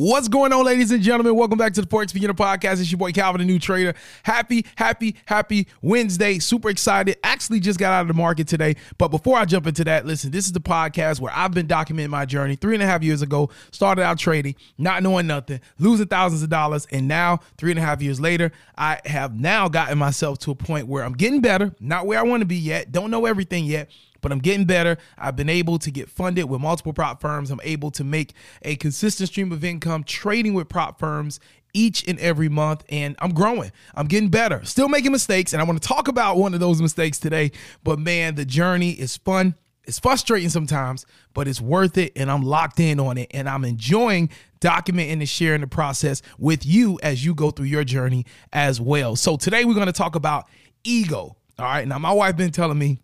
What's going on, ladies and gentlemen? Welcome back to the Forex Beginner Podcast. It's your boy Calvin, the new trader. Happy, happy, happy Wednesday. Super excited. Actually, just got out of the market today. But before I jump into that, listen, this is the podcast where I've been documenting my journey. Three and a half years ago, started out trading, not knowing nothing, losing thousands of dollars. And now, three and a half years later, I have now gotten myself to a point where I'm getting better, not where I want to be yet, don't know everything yet but I'm getting better. I've been able to get funded with multiple prop firms. I'm able to make a consistent stream of income trading with prop firms each and every month and I'm growing. I'm getting better. Still making mistakes and I want to talk about one of those mistakes today, but man, the journey is fun. It's frustrating sometimes, but it's worth it and I'm locked in on it and I'm enjoying documenting and sharing the process with you as you go through your journey as well. So today we're going to talk about ego. All right. Now my wife been telling me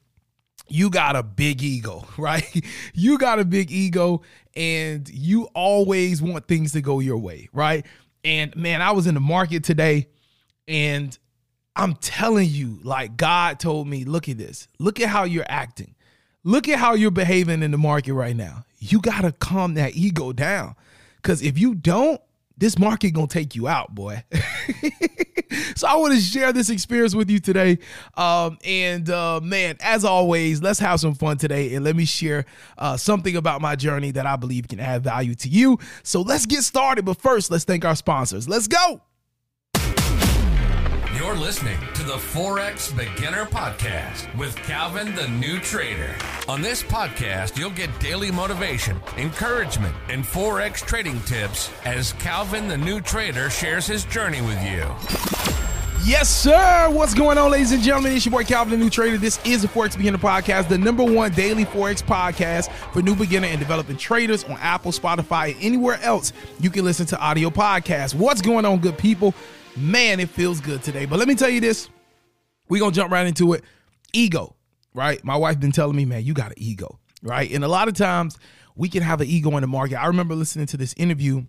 you got a big ego, right? You got a big ego and you always want things to go your way, right? And man, I was in the market today and I'm telling you, like God told me, look at this. Look at how you're acting. Look at how you're behaving in the market right now. You got to calm that ego down. Cuz if you don't, this market to take you out, boy. so I want to share this experience with you today. Um, and uh, man, as always, let's have some fun today and let me share uh, something about my journey that I believe can add value to you. So let's get started. But first, let's thank our sponsors. Let's go. You're listening to the Forex Beginner Podcast with Calvin the New Trader. On this podcast, you'll get daily motivation, encouragement, and Forex trading tips as Calvin the New Trader shares his journey with you. Yes, sir. What's going on, ladies and gentlemen? It's your boy Calvin, the new trader. This is the Forex Beginner Podcast, the number one daily Forex podcast for new beginner and developing traders on Apple, Spotify, and anywhere else you can listen to audio podcasts. What's going on, good people? Man, it feels good today. But let me tell you this. We're gonna jump right into it. Ego, right? My wife been telling me, man, you got an ego, right? And a lot of times we can have an ego in the market. I remember listening to this interview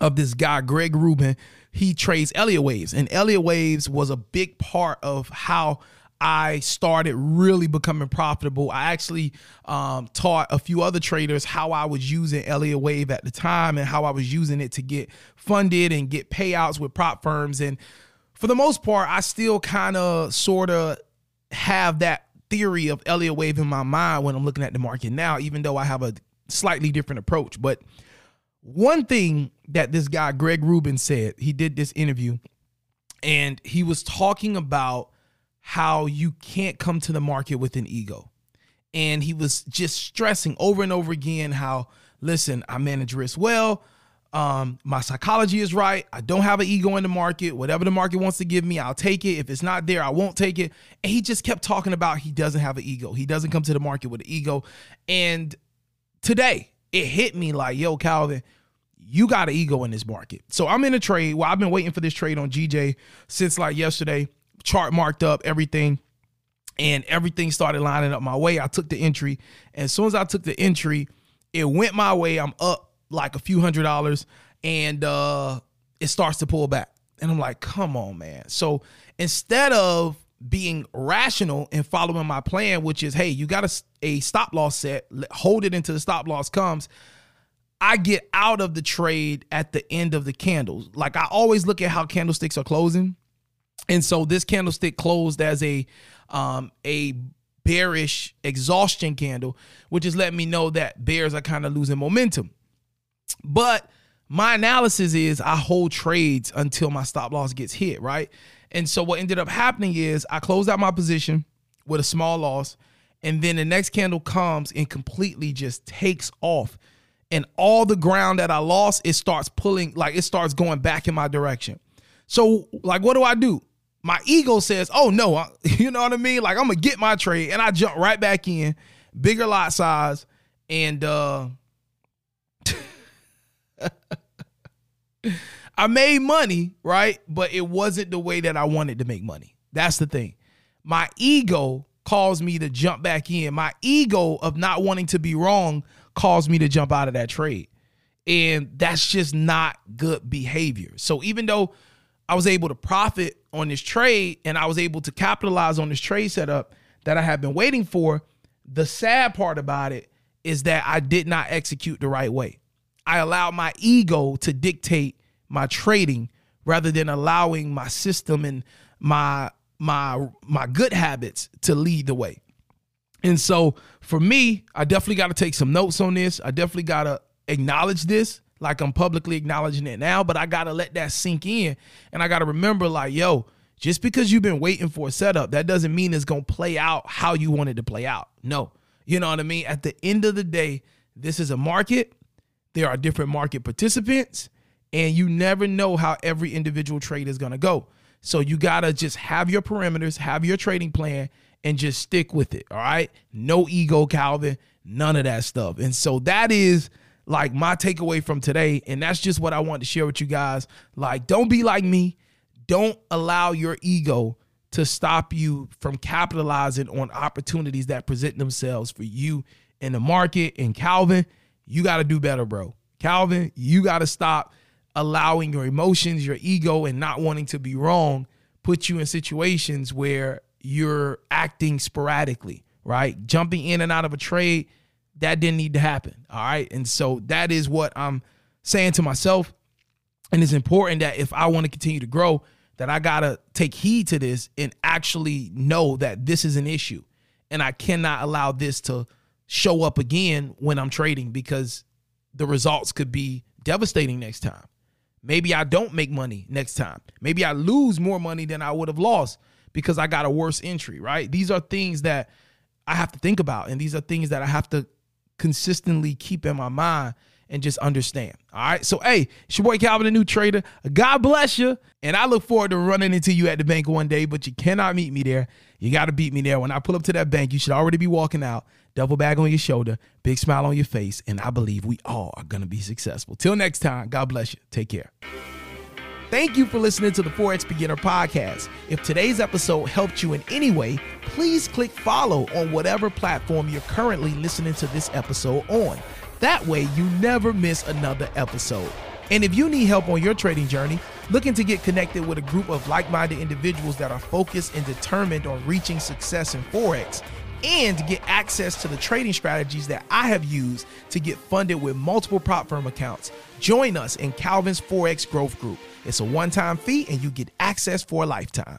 of this guy, Greg Rubin. He trades Elliott Waves, and Elliott Waves was a big part of how I started really becoming profitable. I actually um, taught a few other traders how I was using Elliott Wave at the time and how I was using it to get funded and get payouts with prop firms. And for the most part, I still kind of sort of have that theory of Elliott Wave in my mind when I'm looking at the market now, even though I have a slightly different approach. But one thing that this guy, Greg Rubin, said, he did this interview and he was talking about how you can't come to the market with an ego. And he was just stressing over and over again how, listen, I manage risk well. Um, my psychology is right. I don't have an ego in the market. Whatever the market wants to give me, I'll take it. If it's not there, I won't take it. And he just kept talking about he doesn't have an ego. He doesn't come to the market with an ego. And today it hit me like, yo, Calvin, you got an ego in this market. So I'm in a trade. Well, I've been waiting for this trade on GJ since like yesterday chart marked up, everything. And everything started lining up my way. I took the entry. And as soon as I took the entry, it went my way. I'm up like a few hundred dollars. And uh it starts to pull back. And I'm like, come on, man. So instead of being rational and following my plan, which is, hey, you got a, a stop loss set, hold it until the stop loss comes. I get out of the trade at the end of the candles. Like I always look at how candlesticks are closing. And so this candlestick closed as a um, a bearish exhaustion candle, which is letting me know that bears are kind of losing momentum. But my analysis is I hold trades until my stop loss gets hit, right? And so what ended up happening is I closed out my position with a small loss, and then the next candle comes and completely just takes off. And all the ground that I lost, it starts pulling, like it starts going back in my direction. So, like, what do I do? My ego says, "Oh no," I, you know what I mean? Like I'm gonna get my trade, and I jump right back in, bigger lot size, and uh, I made money, right? But it wasn't the way that I wanted to make money. That's the thing. My ego caused me to jump back in. My ego of not wanting to be wrong caused me to jump out of that trade. And that's just not good behavior. So even though I was able to profit on this trade and I was able to capitalize on this trade setup that I have been waiting for. The sad part about it is that I did not execute the right way. I allowed my ego to dictate my trading rather than allowing my system and my my my good habits to lead the way. And so for me, I definitely got to take some notes on this. I definitely got to acknowledge this like I'm publicly acknowledging it now, but I got to let that sink in and I got to remember like, yo, just because you've been waiting for a setup, that doesn't mean it's to play out how you want it to play out. No. You know what I mean? At the end of the day, this is a market. There are different market participants, and you never know how every individual trade is to go. So you got to just have your perimeters, have your trading plan, and just stick with it. All right. No ego, Calvin, none of that stuff. And so that is like my takeaway from today. And that's just what I want to share with you guys. Like, don't be like me. Don't allow your ego to stop you from capitalizing on opportunities that present themselves for you in the market. And Calvin, you got to do better, bro. Calvin, you got to stop allowing your emotions, your ego, and not wanting to be wrong put you in situations where you're acting sporadically, right? Jumping in and out of a trade, that didn't need to happen. All right. And so that is what I'm saying to myself. And it's important that if I want to continue to grow, that I got to take heed to this and actually know that this is an issue. And I cannot allow this to show up again when I'm trading because the results could be devastating next time. Maybe I don't make money next time. Maybe I lose more money than I would have lost because I got a worse entry, right? These are things that I have to think about. And these are things that I have to consistently keep in my mind and just understand. All right. So, hey, it's your boy Calvin, the new trader. God bless you. And I look forward to running into you at the bank one day, but you cannot meet me there. You got to beat me there. When I pull up to that bank, you should already be walking out, double bag on your shoulder, big smile on your face. And I believe we all are going to be successful. Till next time, God bless you. Take care. Thank you for listening to the Forex Beginner Podcast. If today's episode helped you in any way, please click follow on whatever platform you're currently listening to this episode on. That way, you never miss another episode. And if you need help on your trading journey, looking to get connected with a group of like minded individuals that are focused and determined on reaching success in Forex, and get access to the trading strategies that I have used to get funded with multiple prop firm accounts, join us in Calvin's Forex Growth Group. It's a one time fee and you get access for a lifetime.